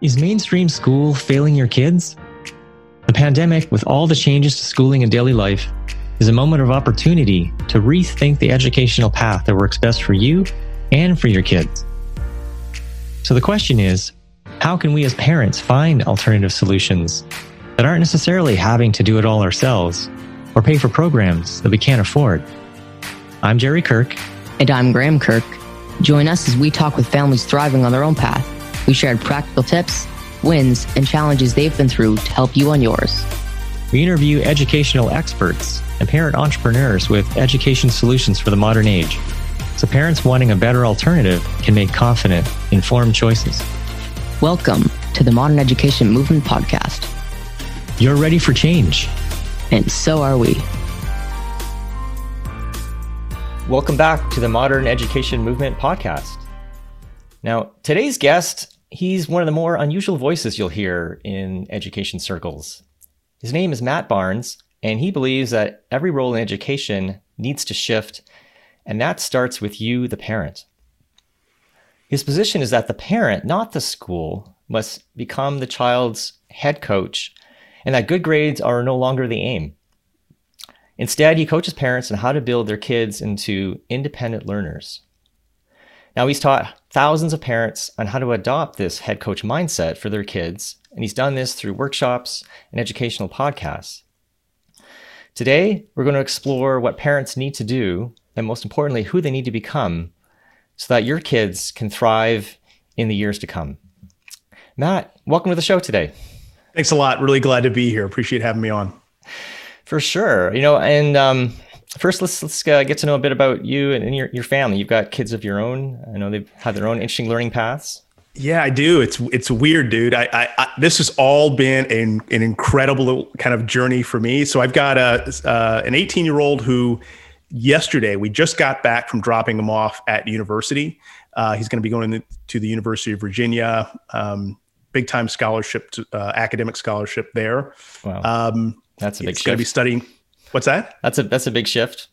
Is mainstream school failing your kids? The pandemic, with all the changes to schooling and daily life, is a moment of opportunity to rethink the educational path that works best for you and for your kids. So the question is how can we as parents find alternative solutions that aren't necessarily having to do it all ourselves or pay for programs that we can't afford? I'm Jerry Kirk. And I'm Graham Kirk. Join us as we talk with families thriving on their own path we shared practical tips, wins, and challenges they've been through to help you on yours. We interview educational experts and parent entrepreneurs with education solutions for the modern age, so parents wanting a better alternative can make confident, informed choices. Welcome to the Modern Education Movement Podcast. You're ready for change. And so are we. Welcome back to the Modern Education Movement Podcast. Now, today's guest He's one of the more unusual voices you'll hear in education circles. His name is Matt Barnes, and he believes that every role in education needs to shift, and that starts with you, the parent. His position is that the parent, not the school, must become the child's head coach, and that good grades are no longer the aim. Instead, he coaches parents on how to build their kids into independent learners. Now, he's taught thousands of parents on how to adopt this head coach mindset for their kids, and he's done this through workshops and educational podcasts. Today, we're going to explore what parents need to do, and most importantly, who they need to become so that your kids can thrive in the years to come. Matt, welcome to the show today. Thanks a lot. Really glad to be here. Appreciate having me on. For sure. You know, and um, first let's let's uh, get to know a bit about you and, and, your, your family. You've got kids of your own. I know they've had their own interesting learning paths. Yeah i do. It's it's weird dude. I, I, I this has all been an, an incredible kind of journey for me. So i've got a uh, an 18 year old who yesterday we just got back from dropping him off at university. Uh, he's going to be going to the university of virginia um, big time scholarship to, uh, academic scholarship there. Wow. Um, that's a big he's going to be studying What's that? That's a that's a big shift.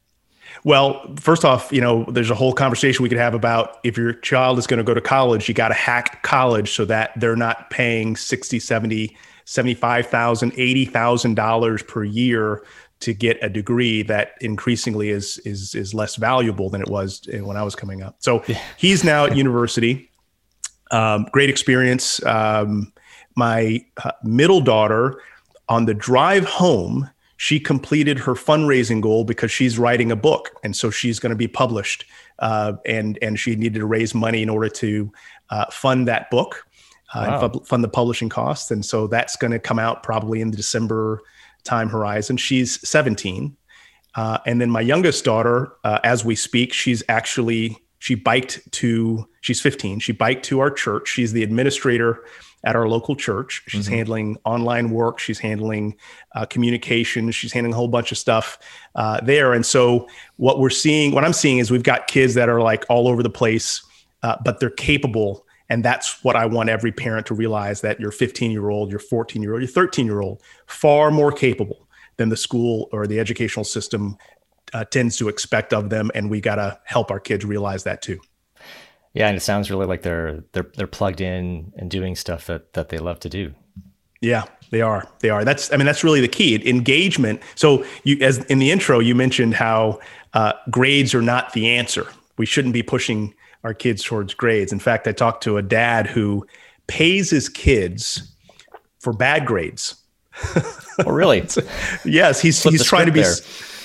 Well, first off, you know, there's a whole conversation we could have about if your child is going to go to college, you got to hack college so that they're not paying 60, 70, 75,000, 80,000 dollars per year to get a degree that increasingly is is is less valuable than it was when I was coming up. So he's now at university. Um, great experience. Um, my uh, middle daughter on the drive home she completed her fundraising goal because she's writing a book and so she's going to be published uh, and and she needed to raise money in order to uh, fund that book uh, wow. and fund the publishing costs and so that's going to come out probably in the december time horizon. She's 17 uh, and then my youngest daughter uh, as we speak she's actually she biked to she's 15 she biked to our church. She's the administrator at our local church. She's mm-hmm. handling online work. She's handling uh, communication. She's handling a whole bunch of stuff uh, there. And so, what we're seeing, what I'm seeing is we've got kids that are like all over the place, uh, but they're capable. And that's what I want every parent to realize that your 15 year old, your 14 year old, your 13 year old, far more capable than the school or the educational system uh, tends to expect of them. And we got to help our kids realize that too. Yeah, and it sounds really like they're they're they're plugged in and doing stuff that that they love to do. Yeah, they are. They are. That's I mean that's really the key. Engagement. So you as in the intro you mentioned how uh, grades are not the answer. We shouldn't be pushing our kids towards grades. In fact, I talked to a dad who pays his kids for bad grades. Oh, really? yes, he's Flip he's trying to be. There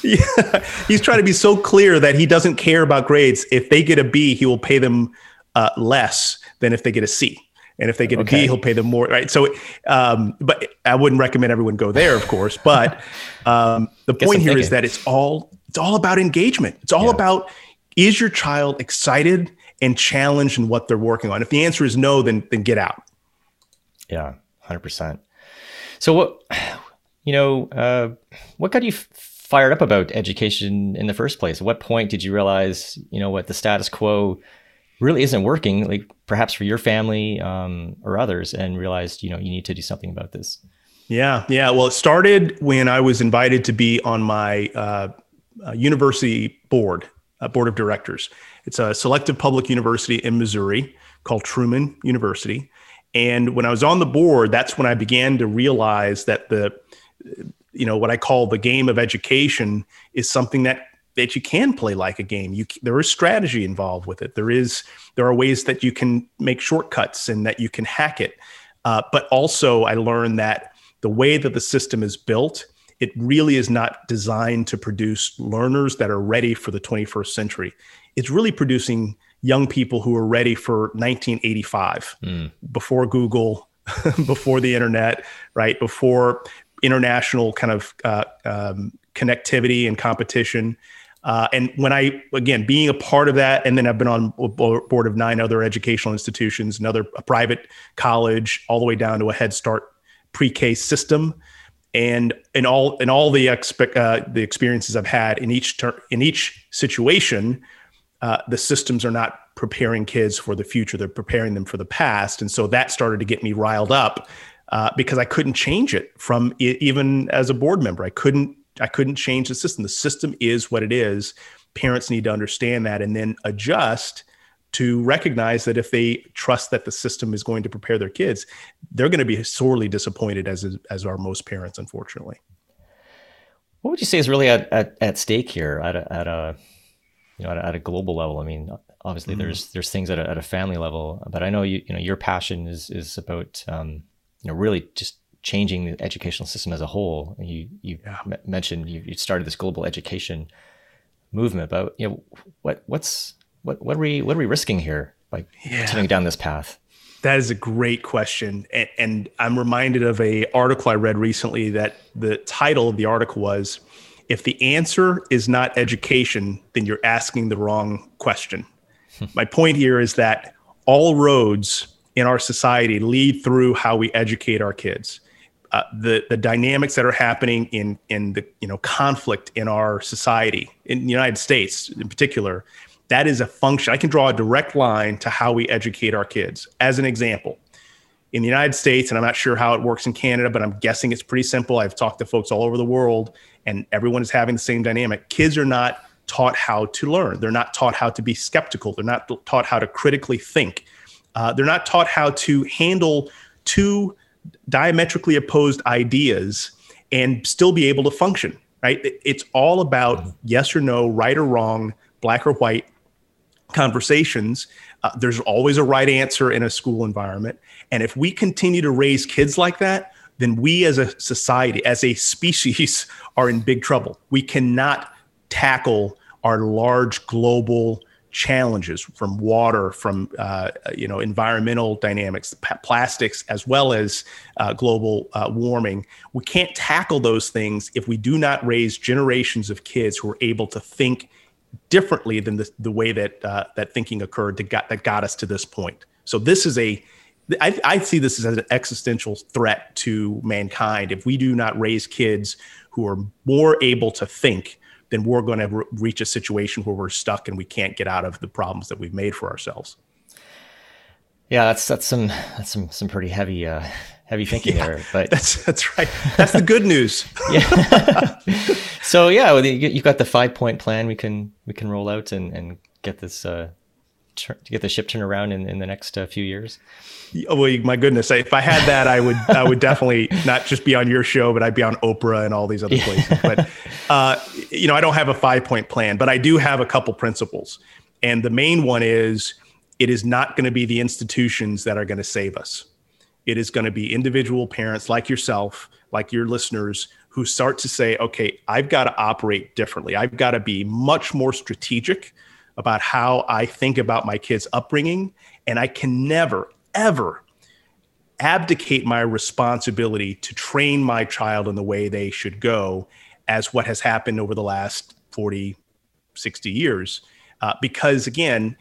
yeah, he's trying to be so clear that he doesn't care about grades. If they get a B, he will pay them uh, less than if they get a C. And if they get okay. a D, he'll pay them more. Right. So, um, but I wouldn't recommend everyone go there, of course. But um, the point here is that it's all it's all about engagement. It's all yeah. about is your child excited and challenged in what they're working on. If the answer is no, then then get out. Yeah, hundred percent. So what you know, uh, what got you fired up about education in the first place? At what point did you realize, you know, what the status quo really isn't working, like perhaps for your family um, or others, and realized, you know, you need to do something about this? Yeah, yeah. Well, it started when I was invited to be on my uh, uh, university board, uh, board of directors. It's a selective public university in Missouri called Truman University. And when I was on the board, that's when I began to realize that the, you know, what I call the game of education is something that that you can play like a game. You there is strategy involved with it. There is there are ways that you can make shortcuts and that you can hack it. Uh, but also, I learned that the way that the system is built, it really is not designed to produce learners that are ready for the 21st century. It's really producing young people who are ready for 1985, mm. before Google, before the internet, right? Before international kind of uh, um, connectivity and competition. Uh, and when I, again, being a part of that, and then I've been on board of nine other educational institutions, another private college, all the way down to a Head Start pre-K system, and in all in all the expe- uh, the experiences I've had in each ter- in each situation, uh, the systems are not preparing kids for the future; they're preparing them for the past, and so that started to get me riled up uh, because I couldn't change it from even as a board member. I couldn't I couldn't change the system. The system is what it is. Parents need to understand that and then adjust to recognize that if they trust that the system is going to prepare their kids, they're going to be sorely disappointed as as are most parents, unfortunately. What would you say is really at, at, at stake here at a, at a you know at a, at a global level? I mean, obviously mm-hmm. there's there's things at a, at a family level, but I know you you know your passion is is about um, you know really just changing the educational system as a whole. You you yeah. mentioned you, you, started this global education movement, but you know what what's what what are we what are we risking here by yeah. continuing down this path? That is a great question, and, and I'm reminded of a article I read recently that the title of the article was, "If the answer is not education, then you're asking the wrong question." My point here is that all roads in our society lead through how we educate our kids. Uh, the the dynamics that are happening in in the you know conflict in our society in the United States in particular that is a function. I can draw a direct line to how we educate our kids. As an example in the United States and I'm not sure how it works in Canada but I'm guessing it's pretty simple. I've talked to folks all over the world and everyone is having the same dynamic. Kids are not taught how to learn. They're not taught how to be skeptical. They're not taught how to critically think uh, they're not taught how to handle two diametrically opposed ideas and still be able to function, right? It's all about yes or no, right or wrong, black or white conversations. Uh, there's always a right answer in a school environment. And if we continue to raise kids like that, then we as a society, as a species, are in big trouble. We cannot tackle our large global challenges from water, from uh, you know environmental dynamics, plastics, as well as uh, global uh, warming. We can't tackle those things if we do not raise generations of kids who are able to think differently than the, the way that uh, that thinking occurred that got that got us to this point. So this is a I, I see this as an existential threat to mankind if we do not raise kids who are more able to think then we're going to re- reach a situation where we're stuck and we can't get out of the problems that we've made for ourselves. Yeah, that's that's some that's some some pretty heavy uh, heavy thinking yeah, there. But that's that's right. That's the good news. yeah. so yeah, you've got the five point plan we can we can roll out and and get this uh, to get the ship turned around in, in the next uh, few years? Oh, well, my goodness, if I had that, I would I would definitely not just be on your show, but I'd be on Oprah and all these other places. But uh, you know, I don't have a five point plan, but I do have a couple principles, and the main one is it is not going to be the institutions that are going to save us. It is going to be individual parents like yourself, like your listeners, who start to say, okay, I've got to operate differently. I've got to be much more strategic about how I think about my kids' upbringing. And I can never, ever abdicate my responsibility to train my child in the way they should go as what has happened over the last 40, 60 years. Uh, because again,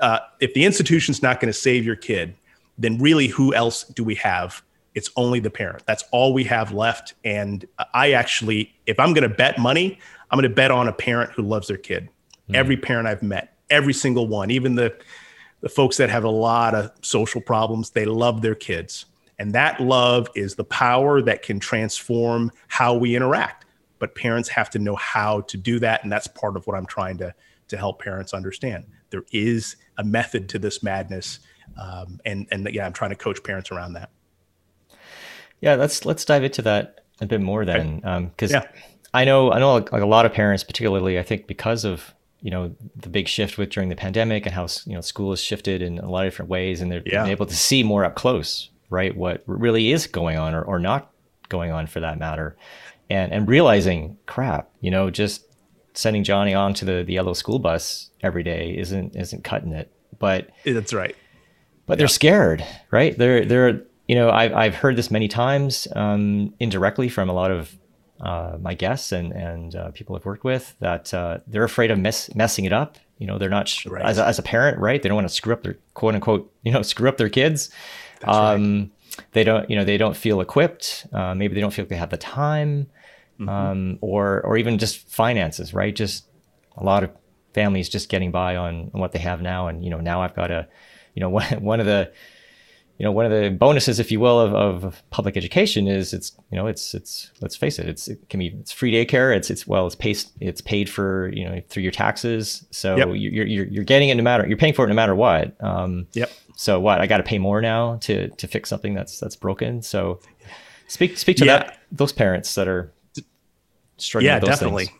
uh, if the institution's not going to save your kid, then really who else do we have? It's only the parent. That's all we have left. And I actually, if I'm going to bet money, I'm going to bet on a parent who loves their kid. Mm. Every parent I've met, every single one, even the the folks that have a lot of social problems, they love their kids. And that love is the power that can transform how we interact. But parents have to know how to do that. And that's part of what I'm trying to, to help parents understand. There is a method to this madness. Um, and and yeah, I'm trying to coach parents around that. Yeah, let's let's dive into that a bit more then, because um, yeah. I know I know like, a lot of parents, particularly I think because of you know the big shift with during the pandemic and how you know school has shifted in a lot of different ways, and they're yeah. able to see more up close, right, what really is going on or, or not going on for that matter, and and realizing crap, you know, just sending Johnny on to the the yellow school bus every day isn't isn't cutting it. But that's right. But yeah. they're scared, right? They're they're you know I've I've heard this many times um, indirectly from a lot of uh, my guests and and uh, people I've worked with that uh, they're afraid of mess, messing it up. You know, they're not right. as a, as a parent, right? They don't want to screw up their quote unquote you know screw up their kids. Um, right. They don't you know they don't feel equipped. Uh, maybe they don't feel like they have the time mm-hmm. um, or or even just finances, right? Just a lot of families just getting by on, on what they have now, and you know now I've got to, you know, one one of the you know one of the bonuses if you will of, of public education is it's you know it's it's let's face it it's it can be it's free daycare it's it's well it's paid it's paid for you know through your taxes so yep. you're, you're you're getting it no matter you're paying for it no matter what um yep so what i got to pay more now to to fix something that's that's broken so speak speak to yeah. that those parents that are struggling yeah, definitely. Things.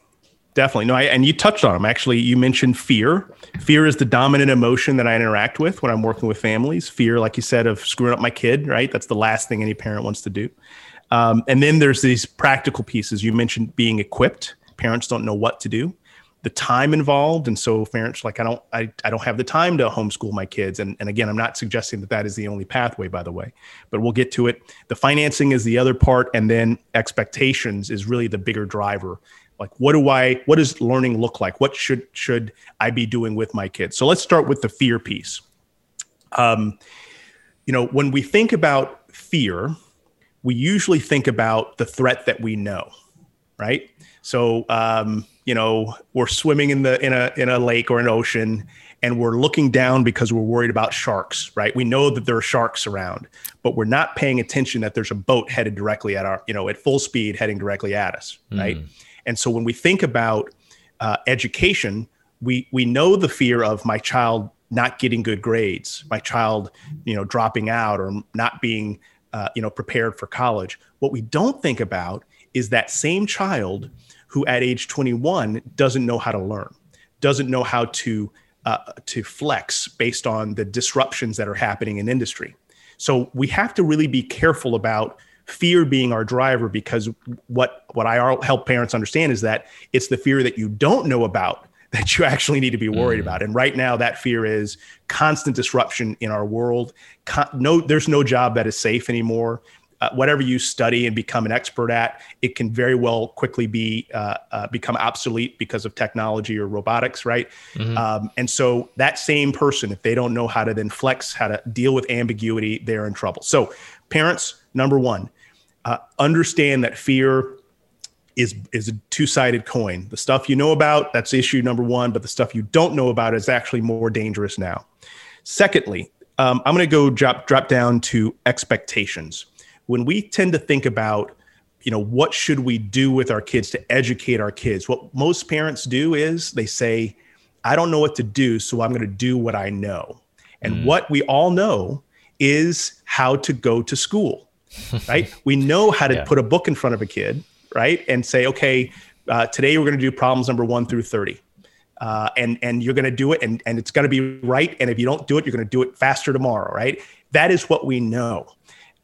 Definitely. No, I, and you touched on them. Actually, you mentioned fear. Fear is the dominant emotion that I interact with when I'm working with families. Fear, like you said, of screwing up my kid, right? That's the last thing any parent wants to do. Um, and then there's these practical pieces. You mentioned being equipped. Parents don't know what to do the time involved and so parents like i don't I, I don't have the time to homeschool my kids and, and again i'm not suggesting that that is the only pathway by the way but we'll get to it the financing is the other part and then expectations is really the bigger driver like what do i what does learning look like? What should should i be doing with my kids? So let's start with the fear piece. Um, you know when we think about fear we usually think about the threat that we know right? So um, you know we're swimming in the in a in a lake or an ocean and we're looking down because we're worried about sharks right? We know that there are sharks around but we're not paying attention that there's a boat headed directly at our you know at full speed heading directly at us right? Mm. And so when we think about uh, education we we know the fear of my child not getting good grades my child you know dropping out or not being uh, you know prepared for college what we don't think about is that same child who at age 21 doesn't know how to learn, doesn't know how to uh, to flex based on the disruptions that are happening in industry. So we have to really be careful about fear being our driver because what what I help parents understand is that it's the fear that you don't know about that you actually need to be worried mm. about. And right now, that fear is constant disruption in our world. Con- no, there's no job that is safe anymore uh, whatever you study and become an expert at, it can very well quickly be uh, uh, become obsolete because of technology or robotics, right? Mm-hmm. Um, and so that same person, if they don't know how to then flex, how to deal with ambiguity, they're in trouble. So, parents, number one, uh, understand that fear is is a two-sided coin. The stuff you know about, that's issue number one, but the stuff you don't know about is actually more dangerous now. Secondly, um, I'm going to go drop drop down to expectations when we tend to think about you know what should we do with our kids to educate our kids what most parents do is they say i don't know what to do so i'm going to do what i know and mm. what we all know is how to go to school right we know how to yeah. put a book in front of a kid right and say okay uh, today we're going to do problems number one through 30 uh, and and you're going to do it and, and it's going to be right and if you don't do it you're going to do it faster tomorrow right that is what we know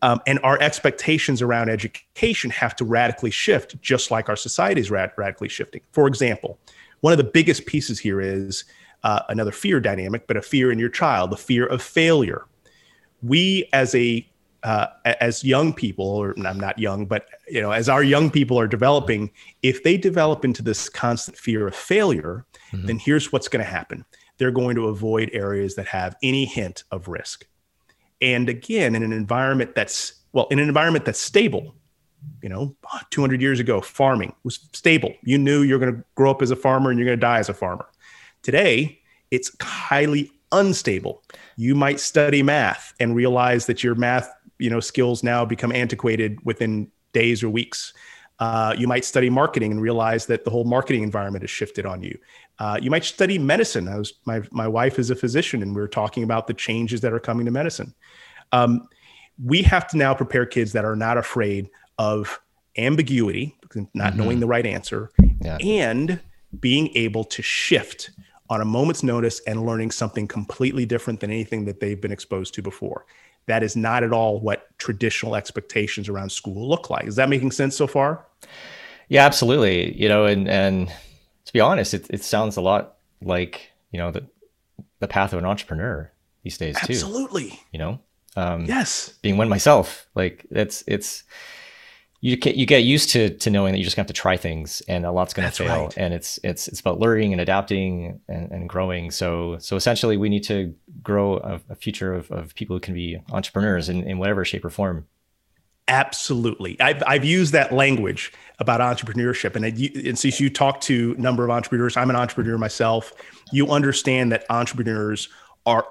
um, and our expectations around education have to radically shift, just like our society is rad- radically shifting. For example, one of the biggest pieces here is uh, another fear dynamic, but a fear in your child, the fear of failure. We, as a uh, as young people, or I'm not young, but you know, as our young people are developing, if they develop into this constant fear of failure, mm-hmm. then here's what's going to happen: they're going to avoid areas that have any hint of risk. And again in an environment that's well in an environment that's stable you know 200 years ago farming was stable. You knew you're going to grow up as a farmer and you're going to die as a farmer. Today it's highly unstable. You might study math and realize that your math you know skills now become antiquated within days or weeks Uh, you might study marketing and realize that the whole marketing environment has shifted on you. Uh, you might study medicine. I was my my wife is a physician, and we are talking about the changes that are coming to medicine. Um, we have to now prepare kids that are not afraid of ambiguity, not mm-hmm. knowing the right answer, yeah. and being able to shift on a moment's notice and learning something completely different than anything that they've been exposed to before. That is not at all what traditional expectations around school look like. Is that making sense so far? Yeah, absolutely. You know, and and to be honest, it it sounds a lot like you know the the path of an entrepreneur these days too. Absolutely. You know. Um, yes. Being one myself, like it's it's you get you get used to to knowing that you just have to try things and a lot's going to fail right. and it's it's it's about learning and adapting and, and growing so so essentially we need to grow a, a future of, of people who can be entrepreneurs in, in whatever shape or form absolutely I've, I've used that language about entrepreneurship and, it, and since you talk to a number of entrepreneurs i'm an entrepreneur myself you understand that entrepreneurs are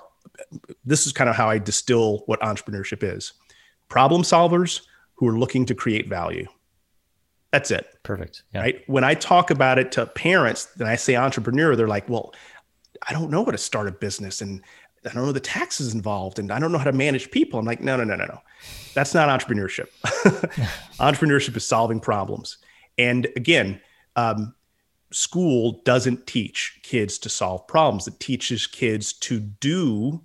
this is kind of how i distill what entrepreneurship is problem solvers who are looking to create value. That's it. Perfect. Yeah. Right. When I talk about it to parents and I say entrepreneur, they're like, well, I don't know how to start a business and I don't know the taxes involved and I don't know how to manage people. I'm like, no, no, no, no, no. That's not entrepreneurship. entrepreneurship is solving problems. And again, um, school doesn't teach kids to solve problems. It teaches kids to do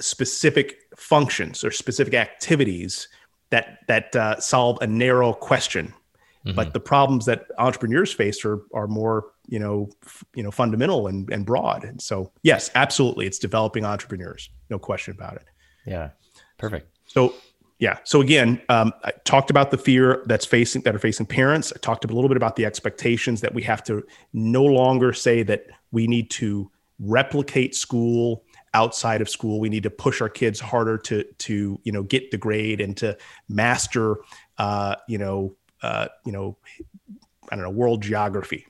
specific functions or specific activities that that uh, solve a narrow question. Mm-hmm. But the problems that entrepreneurs face are are more you know f- you know fundamental and, and broad. And so yes, absolutely, it's developing entrepreneurs, no question about it. Yeah, perfect. So yeah. So again, um, I talked about the fear that's facing that are facing parents. I talked a little bit about the expectations that we have to no longer say that we need to replicate school outside of school. We need to push our kids harder to to you know get the grade and to master uh, you know uh, you know I don't know world geography.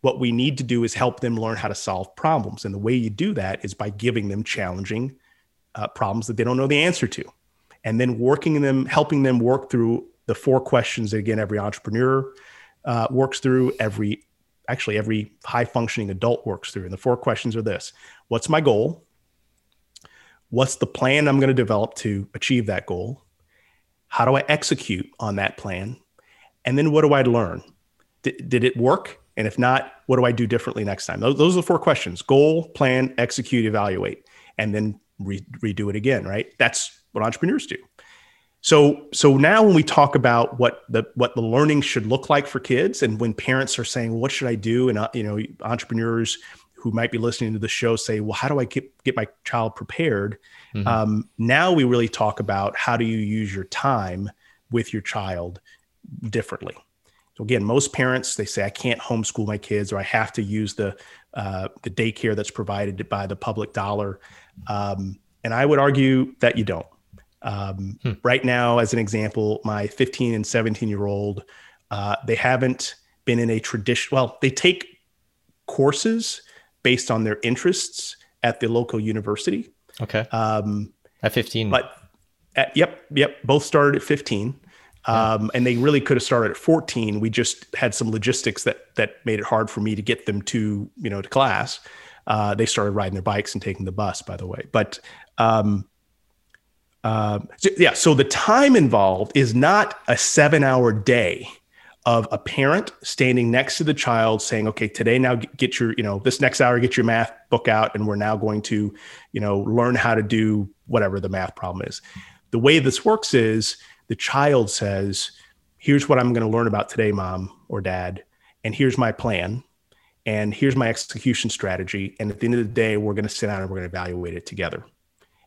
What we need to do is help them learn how to solve problems, and the way you do that is by giving them challenging uh, problems that they don't know the answer to, and then working them, helping them work through the four questions that again every entrepreneur uh, works through, every actually every high functioning adult works through. And the four questions are this: What's my goal? What's the plan I'm going to develop to achieve that goal? How do I execute on that plan? And then what do I learn? D- did it work? And if not, what do I do differently next time? Those, those are the four questions goal, plan, execute, evaluate, and then re- redo it again, right? That's what entrepreneurs do. So, so now when we talk about what the what the learning should look like for kids, and when parents are saying, well, "What should I do?" and uh, you know, entrepreneurs who might be listening to the show say, well, how do I get, get my child prepared? Mm-hmm. Um, now we really talk about how do you use your time with your child differently. So again, most parents they say I can't homeschool my kids, or I have to use the uh, the daycare that's provided by the public dollar. Um, and I would argue that you don't. Um, hmm. Right now, as an example, my 15 and 17 year old, uh, they haven't been in a tradition. Well, they take courses based on their interests at the local university. Okay. Um, at 15. But at, yep, yep. Both started at 15. Yeah. Um, and they really could have started at 14. We just had some logistics that that made it hard for me to get them to you know to class. Uh, they started riding their bikes and taking the bus, by the way. But um, uh, so, yeah, so the time involved is not a seven-hour day of a parent standing next to the child saying, okay, today now get your, you know, this next hour, get your math book out and we're now going to, you know, learn how to do whatever the math problem is. The way this works is the child says, here's what I'm going to learn about today, mom or dad, and here's my plan. And here's my execution strategy. And at the end of the day, we're going to sit down and we're going to evaluate it together.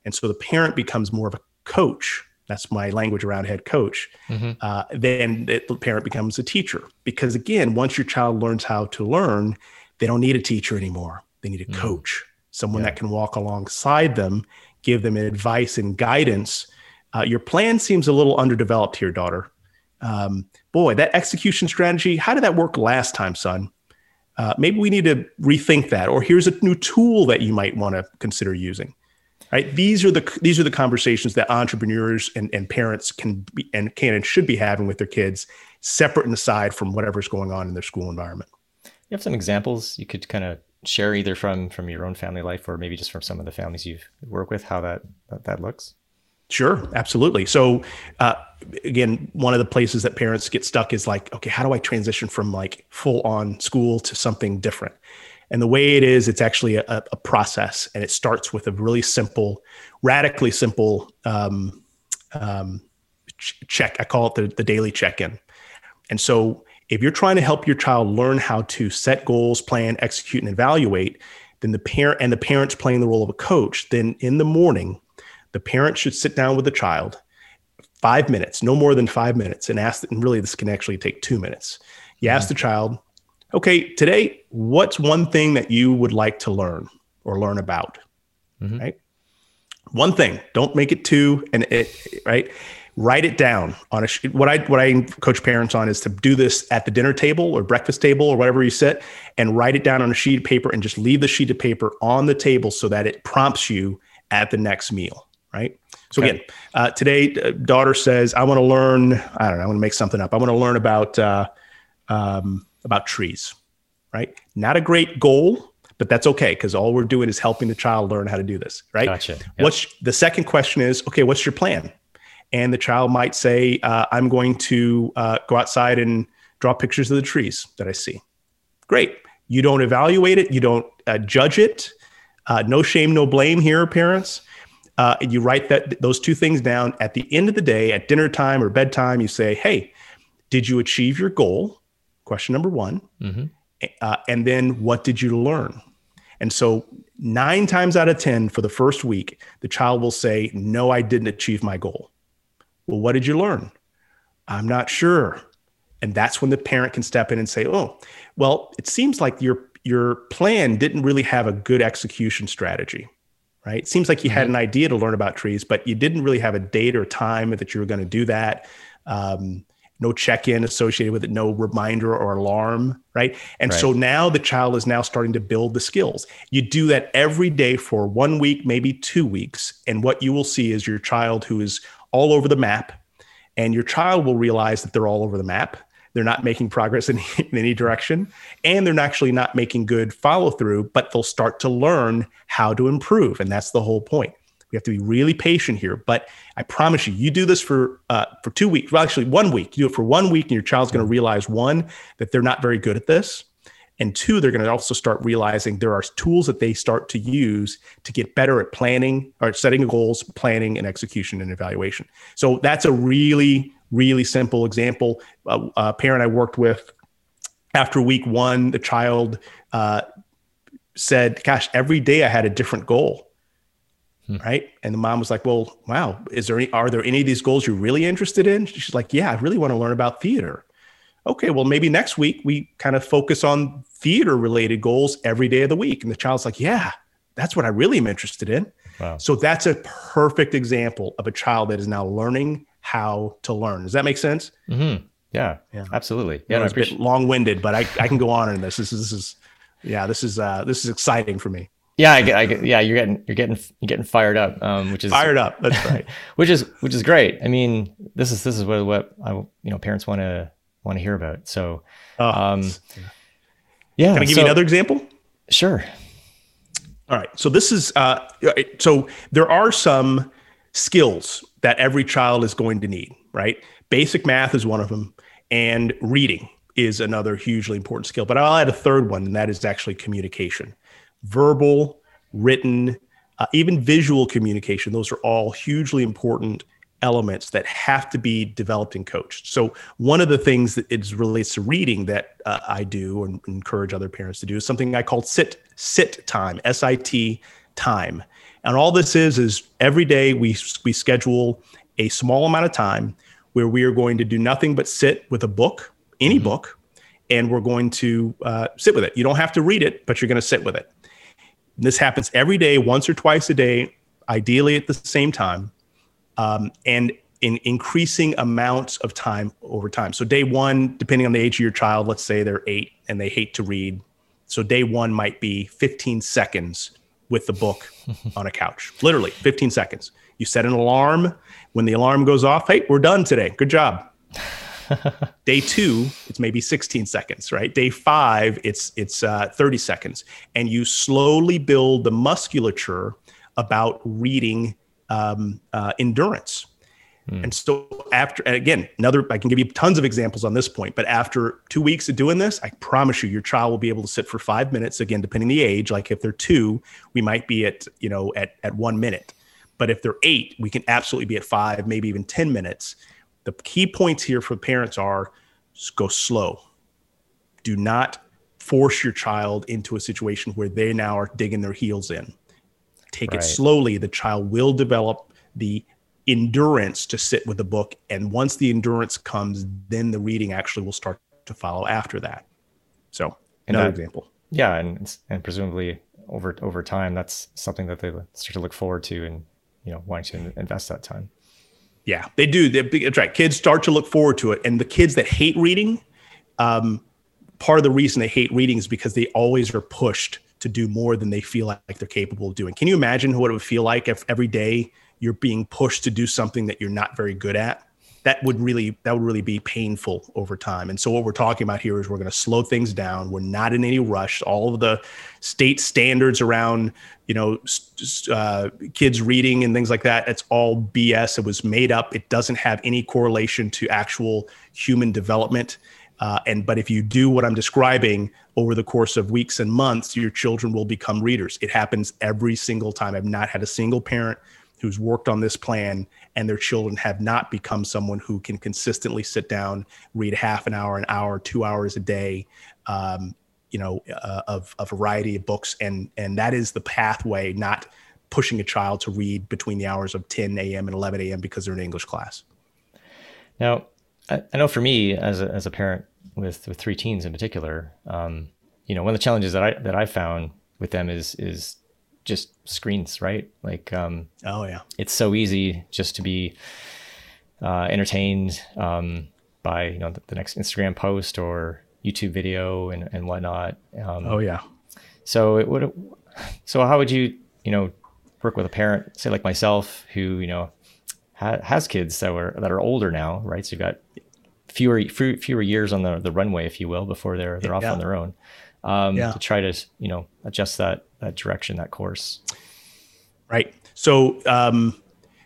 And so the parent becomes more of a coach that's my language around head coach, mm-hmm. uh, then the parent becomes a teacher. Because again, once your child learns how to learn, they don't need a teacher anymore. They need a mm-hmm. coach, someone yeah. that can walk alongside them, give them advice and guidance. Uh, your plan seems a little underdeveloped here, daughter. Um, boy, that execution strategy, how did that work last time, son? Uh, maybe we need to rethink that. Or here's a new tool that you might want to consider using. right these are the these are the conversations that entrepreneurs and, and parents can be and can and should be having with their kids separate and aside from whatever's going on in their school environment you have some examples you could kind of share either from from your own family life or maybe just from some of the families you've worked with how that that, that looks Sure, absolutely. So, uh, again, one of the places that parents get stuck is like, okay, how do I transition from like full on school to something different? And the way it is, it's actually a, a process, and it starts with a really simple, radically simple um, um, ch- check. I call it the, the daily check in. And so, if you're trying to help your child learn how to set goals, plan, execute, and evaluate, then the parent and the parents playing the role of a coach, then in the morning, the parent should sit down with the child five minutes, no more than five minutes, and ask, and really this can actually take two minutes. You ask the child, okay, today, what's one thing that you would like to learn or learn about? Mm-hmm. Right? One thing, don't make it two, and it, right? Write it down on a what I what I coach parents on is to do this at the dinner table or breakfast table or whatever you sit and write it down on a sheet of paper and just leave the sheet of paper on the table so that it prompts you at the next meal right? So okay. again, uh, today, uh, daughter says, "I want to learn. I don't know. I want to make something up. I want to learn about uh, um, about trees." Right? Not a great goal, but that's okay because all we're doing is helping the child learn how to do this. Right? Gotcha. Yep. What's the second question is? Okay, what's your plan? And the child might say, uh, "I'm going to uh, go outside and draw pictures of the trees that I see." Great. You don't evaluate it. You don't uh, judge it. no shame, no blame here, parents uh, and you write that those two things down. At the end of the day at dinner time or bedtime you say hey did you achieve your goal? Question number one. Mm-hmm. uh, and then what did you learn? And so nine times out of ten for the first week the child will say no i didn't achieve my goal. Well what did you learn? I'm not sure. And that's when the parent can step in and say oh well it seems like your your plan didn't really have a good execution strategy right? It seems like you had mm-hmm. an idea to learn about trees, but you didn't really have a date or time that you were going to do that. Um, no check-in associated with it, no reminder or alarm, right? And right. so now the child is now starting to build the skills. You do that every day for one week, maybe two weeks, and what you will see is your child who is all over the map, and your child will realize that they're all over the map they're not making progress in, in any direction, and they're actually not making good follow through, but they'll start to learn how to improve. And that's the whole point. We have to be really patient here. But I promise you, you do this for uh, for two weeks. Well, actually, one week. You do it for one week, and your child's going to realize one that they're not very good at this, and two, they're going to also start realizing there are tools that they start to use to get better at planning or setting goals, planning, and execution and evaluation. So that's a really really simple example. Uh, a parent I worked with after week one, the child uh, said, Gosh, every day I had a different goal. Hmm. Right. And the mom was like, Well, wow, is there any, are there any of these goals you're really interested in? She's like, Yeah, I really want to learn about theater. Okay, well, maybe next week we kind of focus on theater related goals every day of the week. And the child's like, Yeah, that's what I really am interested in. Wow. So that's a perfect example of a child that is now learning how to learn. Does that make sense? Mm-hmm. Yeah, yeah, absolutely. Yeah, no, it's a bit long-winded, but I, I can go on in this. This is this is yeah, this is uh, this is exciting for me. Yeah, I, I, yeah, you're getting you're getting you're getting fired up, um, which is fired up. That's right. which is which is great. I mean, this is this is what what I, you know parents want to want to hear about. So, oh, um, yeah. Can I give so, you another example? Sure. All right. So this is uh, so there are some skills that every child is going to need, right? Basic math is one of them, and reading is another hugely important skill. But I'll add a third one, and that is actually communication verbal, written, uh, even visual communication. Those are all hugely important elements that have to be developed and coached. So one of the things that it relates to reading that uh, I do and encourage other parents to do is something I call sit sit time, S I T time. And all this is is every day we we schedule a small amount of time where we are going to do nothing but sit with a book, any mm-hmm. book, and we're going to uh, sit with it. You don't have to read it, but you're going to sit with it. This happens every day, once or twice a day, ideally at the same time, um, and in increasing amounts of time over time. So day one, depending on the age of your child, let's say they're eight and they hate to read. So day one might be 15 seconds with the book on a couch. Literally 15 seconds. You set an alarm. When the alarm goes off, hey, we're done today. Good job. Day two, it's maybe 16 seconds, right? Day five, it's it's uh, 30 seconds, and you slowly build the musculature about reading um, uh, endurance. Mm. And so after, and again, another, I can give you tons of examples on this point, but after two weeks of doing this, I promise you, your child will be able to sit for five minutes. Again, depending the age, like if they're two, we might be at, you know, at, at one minute. But if they're eight, we can absolutely be at five, maybe even 10 minutes. The key points here for parents are go slow. Do not force your child into a situation where they now are digging their heels in. Take right. it slowly. The child will develop the endurance to sit with the book. And once the endurance comes, then the reading actually will start to follow after that. So, another that, example. Yeah. And, and presumably over, over time, that's something that they start to look forward to and, you know, wanting to invest that time. Yeah, they do. They, that's right. Kids start to look forward to it. And the kids that hate reading, um, part of the reason they hate reading is because they always are pushed to do more than they feel like they're capable of doing. Can you imagine what it would feel like if every day you're being pushed to do something that you're not very good at? That would really that would really be painful over time. And so what we're talking about here is we're going to slow things down. We're not in any rush. All of the state standards around you know uh, kids reading and things like that it's all bs it was made up it doesn't have any correlation to actual human development uh, and but if you do what I'm describing over the course of weeks and months, your children will become readers. It happens every single time. I've not had a single parent who's worked on this plan and their children have not become someone who can consistently sit down, read half an hour, an hour, two hours a day, um, you know, uh, of a variety of books, and and that is the pathway, not pushing a child to read between the hours of 10 a.m. and 11 a.m. because they're in English class. Now, I, I know for me as a, as a parent with with three teens in particular, um, you know, one of the challenges that I that I found with them is is just screens, right? Like, um, oh yeah, it's so easy just to be uh, entertained um, by you know the, the, next Instagram post or YouTube video and and whatnot. Um, oh yeah. So it would. So how would you you know work with a parent, say like myself, who you know ha- has kids that were that are older now, right? So you've got fewer fewer years on the, the runway, if you will, before they're they're off yeah. on their own. Um, yeah. To try to you know adjust that that direction, that course. Right. So um,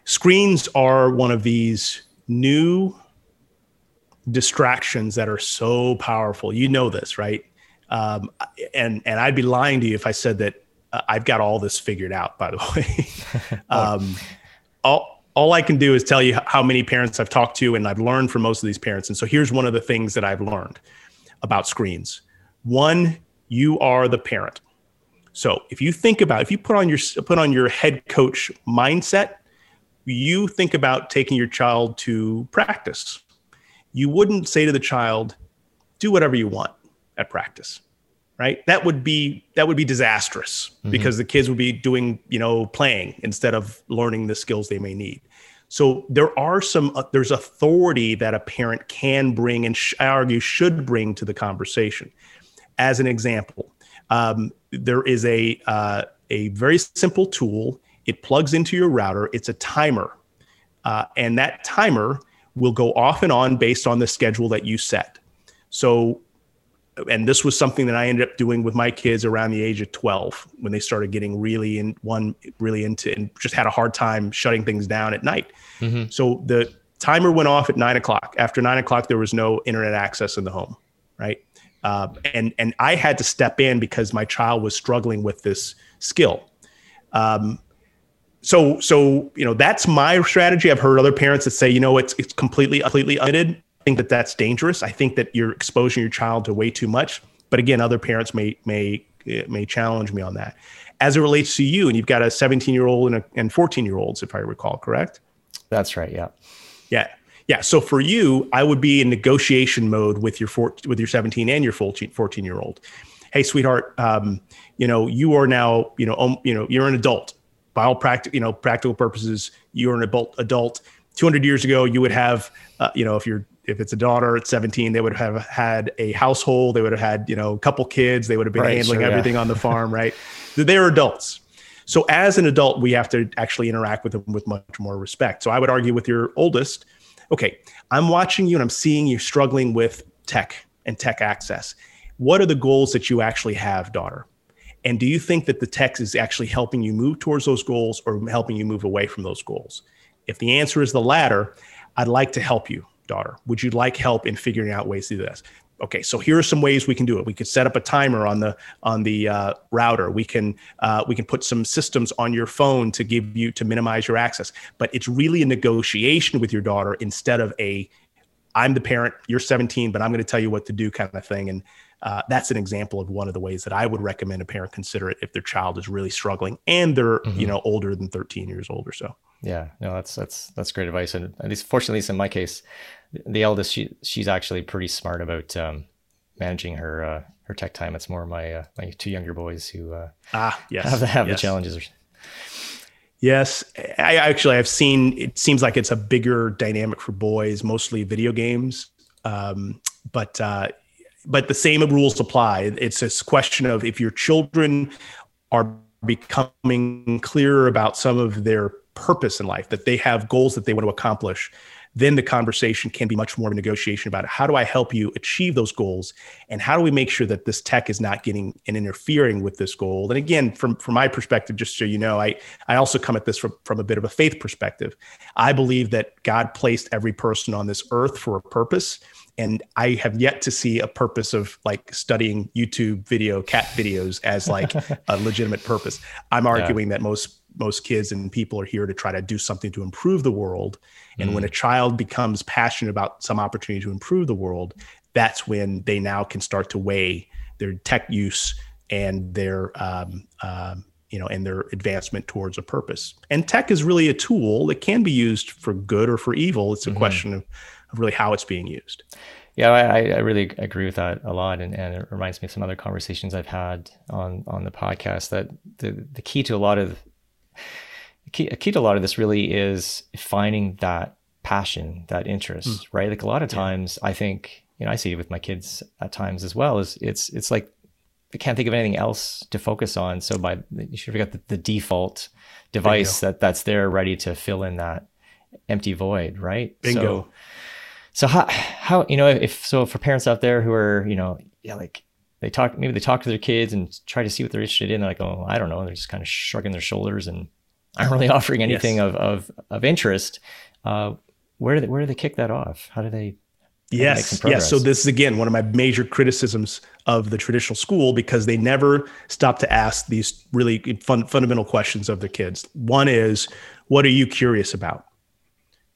screens are one of these new distractions that are so powerful. You know this, right? Um, and and I'd be lying to you if I said that uh, I've got all this figured out. By the way, um, all all I can do is tell you how many parents I've talked to and I've learned from most of these parents. And so here's one of the things that I've learned about screens. One, you are the parent. So if you think about if you put on your put on your head coach mindset, you think about taking your child to practice. You wouldn't say to the child, "Do whatever you want at practice." right that would be that would be disastrous mm-hmm. because the kids would be doing you know playing instead of learning the skills they may need so there are some uh, there's authority that a parent can bring and sh- I argue should bring to the conversation as an example um, there is a uh, a very simple tool it plugs into your router it's a timer uh, and that timer will go off and on based on the schedule that you set so and this was something that I ended up doing with my kids around the age of 12 when they started getting really in one really into and just had a hard time shutting things down at night. Mm-hmm. So the timer went off at nine o'clock. After nine o'clock, there was no internet access in the home, right? Uh, and and I had to step in because my child was struggling with this skill. Um, so so you know that's my strategy. I've heard other parents that say, you know, it's it's completely completely unlimited I think that that's dangerous. I think that you're exposing your child to way too much. But again, other parents may may may challenge me on that. As it relates to you, and you've got a 17 year old and, a, and 14 year olds, if I recall correct. That's right. Yeah. Yeah. Yeah. So for you, I would be in negotiation mode with your four, with your 17 and your 14 year old. Hey, sweetheart, um, you know, you are now, you know, um, you know, you're an adult. By all practical, you know, practical purposes, you're an adult. Adult. 200 years ago, you would have, uh, you know, if you're if it's a daughter at 17, they would have had a household. They would have had, you know, a couple kids. They would have been right, handling sure, everything yeah. on the farm, right? They're adults. So as an adult, we have to actually interact with them with much more respect. So I would argue with your oldest, okay, I'm watching you and I'm seeing you struggling with tech and tech access. What are the goals that you actually have, daughter? And do you think that the tech is actually helping you move towards those goals or helping you move away from those goals? If the answer is the latter, I'd like to help you, daughter. Would you like help in figuring out ways to do this? Okay so here are some ways we can do it. We could set up a timer on the on the uh, router. We can uh, we can put some systems on your phone to give you to minimize your access. But it's really a negotiation with your daughter instead of a i'm the parent you're 17 but i'm going to tell you what to do kind of thing. And uh, that's an example of one of the ways that i would recommend a parent consider it if their child is really struggling and they're mm-hmm. you know older than 13 years old or so. Yeah. No that's that's that's great advice. And at least fortunately in my case the eldest she she's actually pretty smart about um, managing her uh, her tech time. It's more my uh, my two younger boys who uh, ah yes have, have yes. the challenges. Yes, I actually I've seen. It seems like it's a bigger dynamic for boys, mostly video games. Um, but uh, but the same rules apply. It's this question of if your children are becoming clearer about some of their purpose in life, that they have goals that they want to accomplish, then the conversation can be much more of a negotiation about how do I help you achieve those goals and how do we make sure that this tech is not getting and interfering with this goal. And again, from from my perspective, just so you know, I I also come at this from from a bit of a faith perspective. I believe that God placed every person on this earth for a purpose and I have yet to see a purpose of like studying YouTube video cat videos as like a legitimate purpose. I'm arguing yeah. that most most kids and people are here to try to do something to improve the world. And mm. when a child becomes passionate about some opportunity to improve the world, that's when they now can start to weigh their tech use and their um, um, you know and their advancement towards a purpose. And tech is really a tool that can be used for good or for evil. It's a mm-hmm. question of, of really how it's being used. Yeah, I, I really agree with that a lot, and, and it reminds me of some other conversations I've had on on the podcast. That the the key to a lot of key, key to a lot of this really is finding that passion, that interest, mm. right? Like a lot of times. I think you know I see it with my kids at times as well. Is it's it's like they can't think of anything else to focus on. So by you should forget the, the default device Bingo. that that's there ready to fill in that empty void, right? Bingo. So, so how how you know if so for parents out there who are you know yeah like they talk maybe they talk to their kids and try to see what they're interested in. They're like, oh, I don't know. They're just kind of shrugging their shoulders and aren't really offering anything yes. of, of of interest. Uh, where do they where do they kick that off? How do they? Yes, yes. So this is again one of my major criticisms of the traditional school because they never stop to ask these really fun, fundamental questions of the kids. One is, what are you curious about?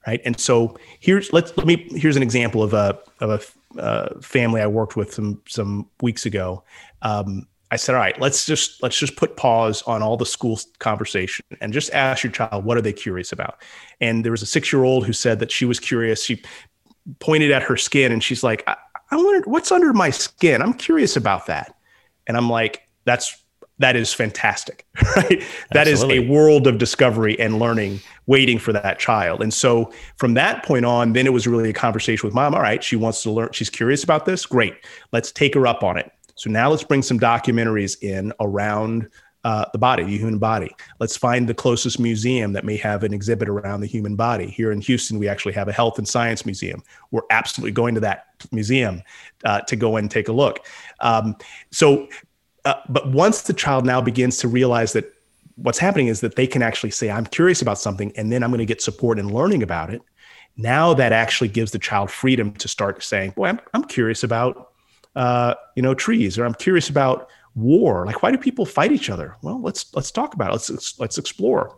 Right, and so here's let's let me here's an example of a of a uh, family I worked with some some weeks ago, um, I said, all right, let's just let's just put pause on all the school conversation and just ask your child what are they curious about. And there was a six year old who said that she was curious. She pointed at her skin and she's like, I, I what's under my skin. I'm curious about that. And I'm like, that's that is fantastic, right? That is a world of discovery and learning waiting for that child. And so from that point on, then it was really a conversation with mom. All right, she wants to learn, she's curious about this. Great. Let's take her up on it. So now let's bring some documentaries in around uh, the body, the human body. Let's find the closest museum that may have an exhibit around the human body. Here in Houston, we actually have a health and science museum. We're absolutely going to that museum uh, to go and take a look. Um, so uh, but once the child now begins to realize that what's happening is that they can actually say, I'm curious about something, and then I'm going to get support in learning about it. Now that actually gives the child freedom to start saying, Boy, I'm, I'm curious about, uh, you know, trees, or I'm curious about war. Like, why do people fight each other? Well, let's let's talk about it. Let's let's explore.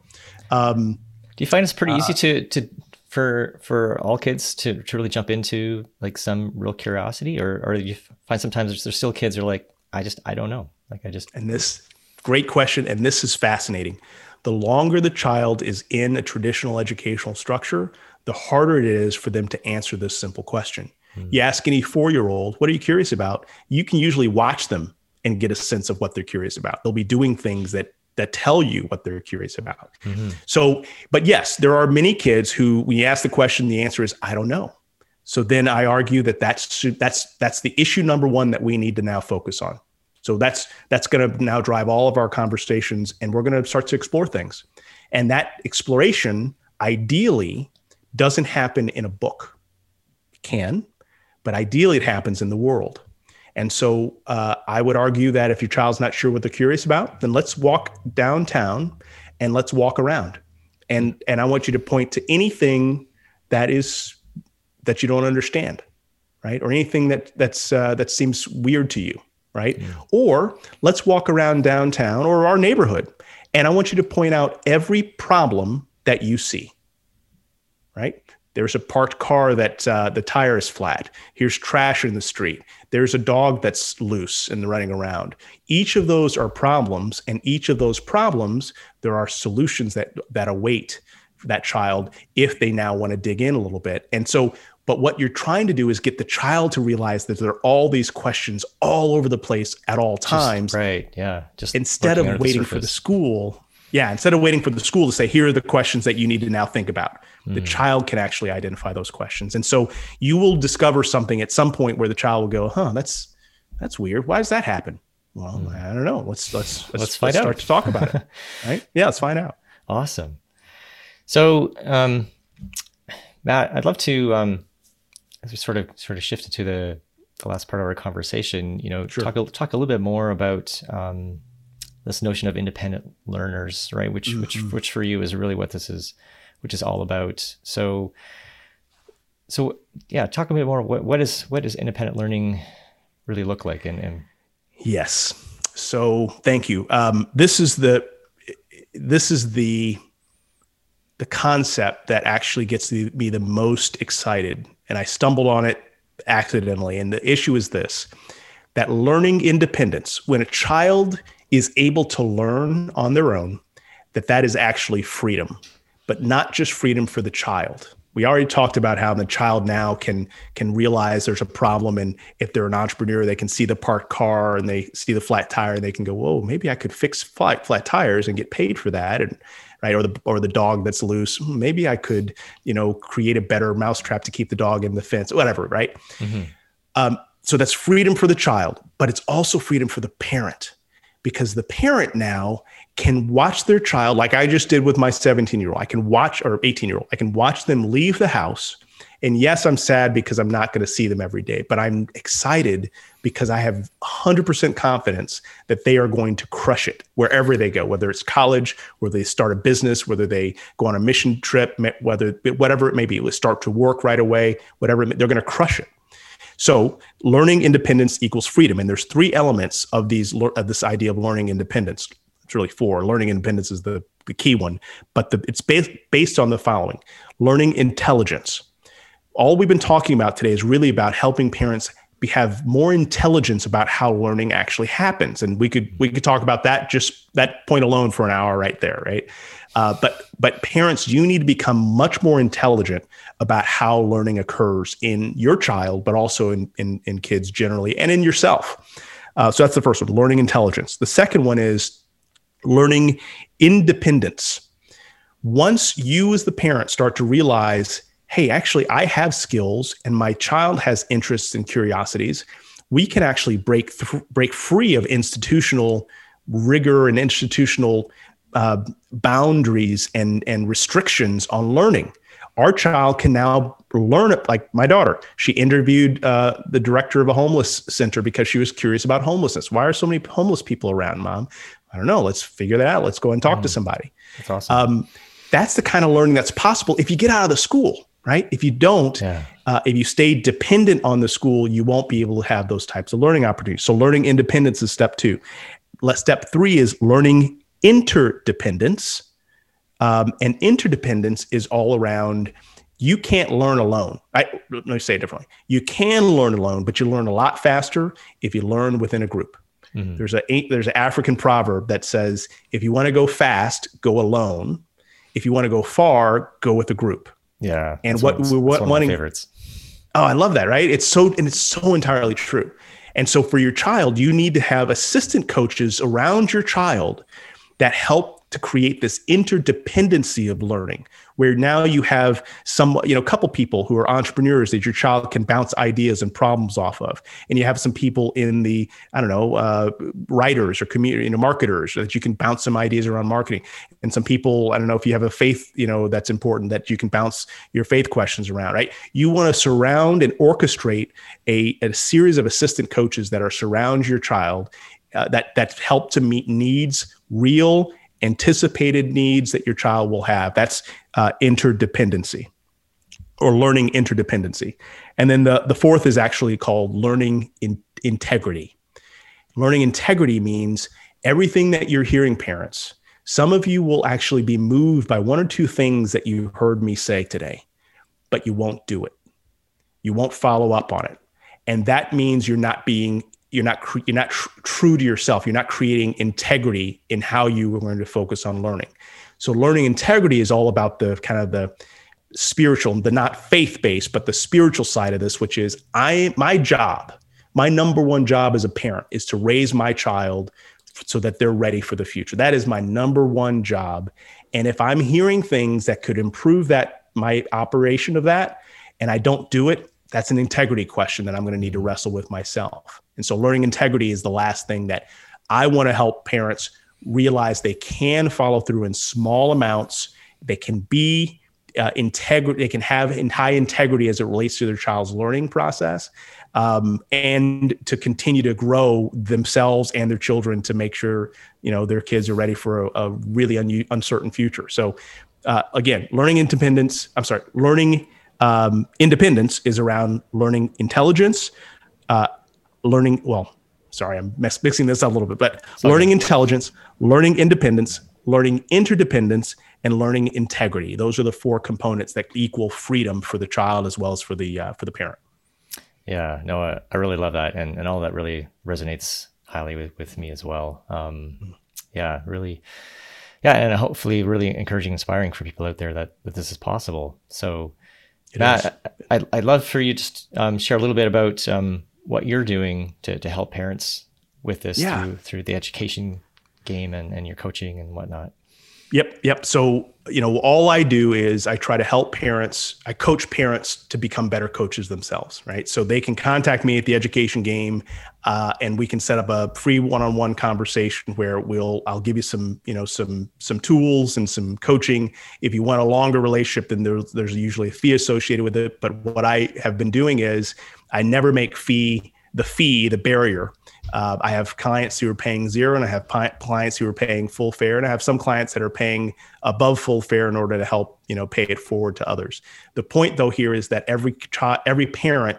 Um, do you find it's pretty uh, easy to to for for all kids to to really jump into like some real curiosity, or or you find sometimes there's, there's still kids who are like, I just I don't know. Like I just and this great question, and this is fascinating. The longer the child is in a traditional educational structure, the harder it is for them to answer this simple question. Mm-hmm. You ask any four year old, what are you curious about? You can usually watch them and get a sense of what they're curious about. They'll be doing things that that tell you what they're curious about. Mm-hmm. So, but yes, there are many kids who, when you ask the question, the answer is, I don't know. So then I argue that that's that's that's the issue number one that we need to now focus on. So that's that's going to now drive all of our conversations, and we're going to start to explore things. And that exploration, ideally, doesn't happen in a book. Can, but ideally, it happens in the world. And so uh, I would argue that if your child's not sure what they're curious about, then let's walk downtown and let's walk around. And and I want you to point to anything that is that you don't understand, right? Or anything that that's uh, that seems weird to you, right? Mm. Or let's walk around downtown or our neighborhood, and I want you to point out every problem that you see, right? There's a parked car that uh, the tire is flat. Here's trash in the street. There's a dog that's loose and running around. Each of those are problems, and each of those problems, there are solutions that that await that child if they now want to dig in a little bit. And so, but what you're trying to do is get the child to realize that there are all these questions all over the place at all times. Just, right. Yeah. Just instead of waiting the for the school. Yeah. Instead of waiting for the school to say, here are the questions that you need to now think about. Mm. The hmm. child can actually identify those questions. And so you will discover something at some point where the child will go, huh, that's that's weird. Why does that happen? Well, mm. I don't know. Let's let's let's, let's, find let's out. start to talk about it. right? Yeah, let's find out. Awesome. So, um, Matt, I'd love to, um, as we sort of sort of shift into the, the last part of our conversation, you know, sure. talk a, talk a little bit more about um, this notion of independent learners, right? Which mm-hmm. which which for you is really what this is, which is all about. So, so yeah, talk a bit more. What what is what does independent learning really look like? And, and yes, so thank you. Um, this is the this is the the concept that actually gets me the most excited. And I stumbled on it accidentally. And the issue is this that learning independence, when a child is able to learn on their own, that that is actually freedom, but not just freedom for the child. We already talked about how the child now can can realize there's a problem, and if they're an entrepreneur, they can see the parked car and they see the flat tire, and they can go, "Whoa, maybe I could fix flat flat tires and get paid for that." And right? Or the or the dog that's loose. Hmm, maybe I could, you know, create a better mousetrap to keep the dog in the fence, whatever, right? Mm-hmm. Um, so that's freedom for the child, but it's also freedom for the parent because the parent now can watch their child, like I just did with my 17 year old. I can watch, or 18 year old, I can watch them leave the house and yes, I'm sad because I'm not going to see them every day, but I'm excited because I have 100% confidence that they are going to crush it wherever they go, whether it's college, whether they start a business, whether they go on a mission trip, whether whatever it may be, start to work right away, whatever they're going to crush it. So, learning independence equals freedom, and there's three elements of these of this idea of learning independence. It's really four. Learning independence is the, the key one, but the, it's based based on the following: learning intelligence. All we've been talking about today is really about helping parents be, have more intelligence about how learning actually happens. And we could we could talk about that just that point alone for an hour right there right? Uh, but but parents you need to become much more intelligent about how learning occurs in your child but also in in, in kids generally and in yourself. Uh, so that's the first one learning intelligence. The second one is learning independence once you as the parent start to realize hey, actually, I have skills and my child has interests and curiosities, we can actually break th- break free of institutional rigor and institutional uh, boundaries and and restrictions on learning. Our child can now learn it. Like my daughter, she interviewed uh, the director of a homeless center because she was curious about homelessness. Why are so many homeless people around, mom? I don't know. Let's figure that out. Let's go and talk mm. to somebody. That's awesome. Um, that's the kind of learning that's possible if you get out of the school right? If you don't, yeah. uh, if you stay dependent on the school, you won't be able to have those types of learning opportunities. So, learning independence is step two. Let step three is learning interdependence. Um, and interdependence is all around you can't learn alone. I, let me say it differently. You can learn alone, but you learn a lot faster if you learn within a group. Mm-hmm. There's a there's an African proverb that says, if you want to go fast, go alone. If you want to go far, go with a group. Yeah. And what we're what, wanting favorites. Oh, I love that, right? It's so and it's so entirely true. And so for your child, you need to have assistant coaches around your child that help to create this interdependency of learning where now you have some you know a couple people who are entrepreneurs that your child can bounce ideas and problems off of. And you have some people in the i don't know uh, writers or community you know marketers that you can bounce some ideas around marketing. And some people i don't know if you have a faith you know that's important that you can bounce your faith questions around right? You want to surround and orchestrate a, a series of assistant coaches that are surround your child uh, that that help to meet needs real anticipated needs that your child will have. That's uh, interdependency or learning interdependency. And then the, the fourth is actually called learning in, integrity. Learning integrity means everything that you're hearing, parents. Some of you will actually be moved by one or two things that you heard me say today, but you won't do it. You won't follow up on it. And that means you're not being you're not cre- you're not tr- true to yourself. You're not creating integrity in how you are going to focus on learning. So learning integrity is all about the kind of the spiritual, the not faith based, but the spiritual side of this, which is I my job, my number one job as a parent is to raise my child so that they're ready for the future. That is my number one job. And if I'm hearing things that could improve that my operation of that, and I don't do it, that's an integrity question that I'm going to need to wrestle with myself. And so learning integrity is the last thing that I want to help parents realize they can follow through in small amounts. They can be uh, integrity. They can have in high integrity as it relates to their child's learning process, um, and to continue to grow themselves and their children to make sure you know their kids are ready for a, a really un- uncertain future. So, uh, again, learning independence. I'm sorry, learning um, independence is around learning intelligence, uh, learning, well, sorry, I'm mixing this up a little bit, but sorry. learning intelligence, learning independence, learning interdependence, and learning integrity. Those are the four components that equal freedom for the child as well as for the uh, for the parent. Yeah, no, I, I really love that, and and all that really resonates highly with, with me as well. Um, yeah, really, yeah, and hopefully, really encouraging, inspiring for people out there that that this is possible. So, it Matt, I, I'd love for you to just um, share a little bit about um, what you're doing to, to help parents with this yeah. through, through the education game and, and your coaching and whatnot. Yep. Yep. So, you know, all I do is I try to help parents, I coach parents to become better coaches themselves, right? So they can contact me at the education game uh, and we can set up a free one-on-one conversation where we'll, I'll give you some, you know, some, some tools and some coaching. If you want a longer relationship, then there's, there's usually a fee associated with it. But what I have been doing is I never make fee, the fee, the barrier uh, I have clients who are paying zero, and I have pi- clients who are paying full fare, and I have some clients that are paying above full fare in order to help you know pay it forward to others. The point though here is that every child, every parent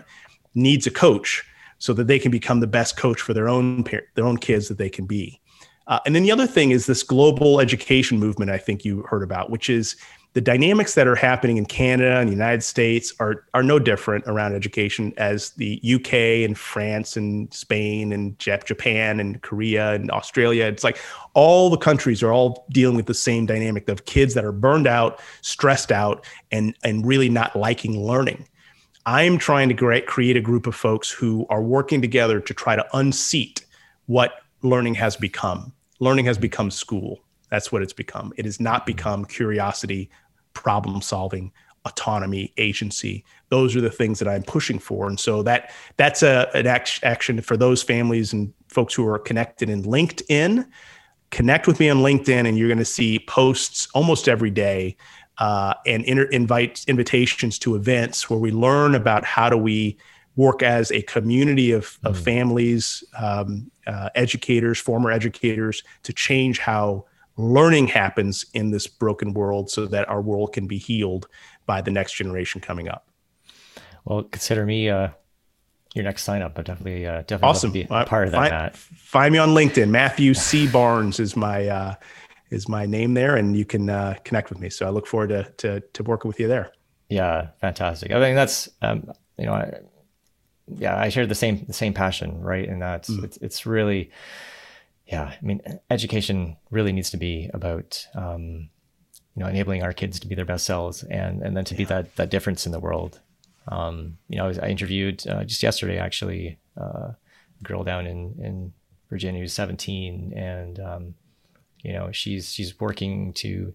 needs a coach so that they can become the best coach for their own par- their own kids that they can be. Uh, and then the other thing is this global education movement I think you heard about, which is the dynamics that are happening in Canada and the United States are are no different around education as the UK and France and Spain and Japan and Korea and Australia. It's like all the countries are all dealing with the same dynamic of kids that are burned out, stressed out, and and really not liking learning. I'm trying to create a group of folks who are working together to try to unseat what learning has become. Learning has become school. That's what it's become. It has not become curiosity, problem solving, autonomy, agency. Those are the things that I'm pushing for. And so that that's a, an action for those families and folks who are connected in LinkedIn. Connect with me on LinkedIn, and you're going to see posts almost every day uh, and inter- invite invitations to events where we learn about how do we work as a community of, of mm. families, um, uh, educators, former educators, to change how learning happens in this broken world so that our world can be healed by the next generation coming up. Well, consider me uh, your next sign up. I definitely, uh, definitely awesome. be part of that. Find, find, me on LinkedIn. Matthew C. Barnes is my uh, is my name there, and you can uh, connect with me. So I look forward to, to to working with you there. Yeah, fantastic. I mean, that's um, you know, I, yeah, I share the same the same passion, right? And that's mm. it's it's really yeah, I mean, education really needs to be about um, you know enabling our kids to be their best selves and and then to yeah. be that that difference in the world. Um, you know, I, was, I interviewed uh, just yesterday actually uh, a girl down in in Virginia who's 17 and um, You know, she's she's working to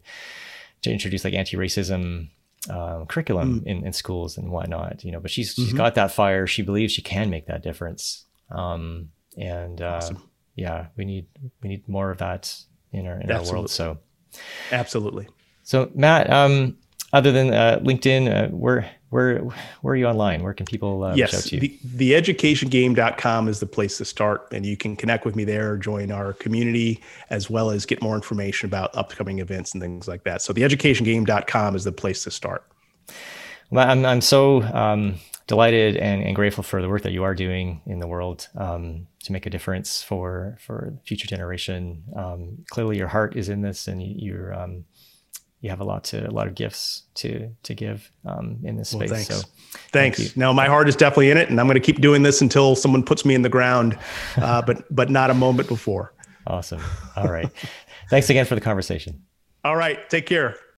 to introduce like anti-racism um, curriculum mm. in, in schools and whatnot. You know, but she's mm-hmm. she's got that fire. She believes she can make that difference. Um, and uh, awesome. Yeah, we need we need more of that in our in Absolutely. our world. So absolutely. So Matt, um, other than uh, LinkedIn, uh, where where where are you online? Where can people uh, yes, reach out to you? The, theeducationgame.com is the place to start, and you can connect with me there, join our community, as well as get more information about upcoming events and things like that. So the theeducationgame.com is the place to start. Well, I'm I'm so um, delighted and, and grateful for the work that you are doing in the world um, to make a difference for for future generation. Um, clearly, your heart is in this, and you, are um, you have a lot to a lot of gifts to to give um, in this space. Well, thanks. So thanks. Thank now my heart is definitely in it, and I'm going to keep doing this until someone puts me in the ground, uh, but but not a moment before. Awesome. All right. thanks again for the conversation. All right. Take care.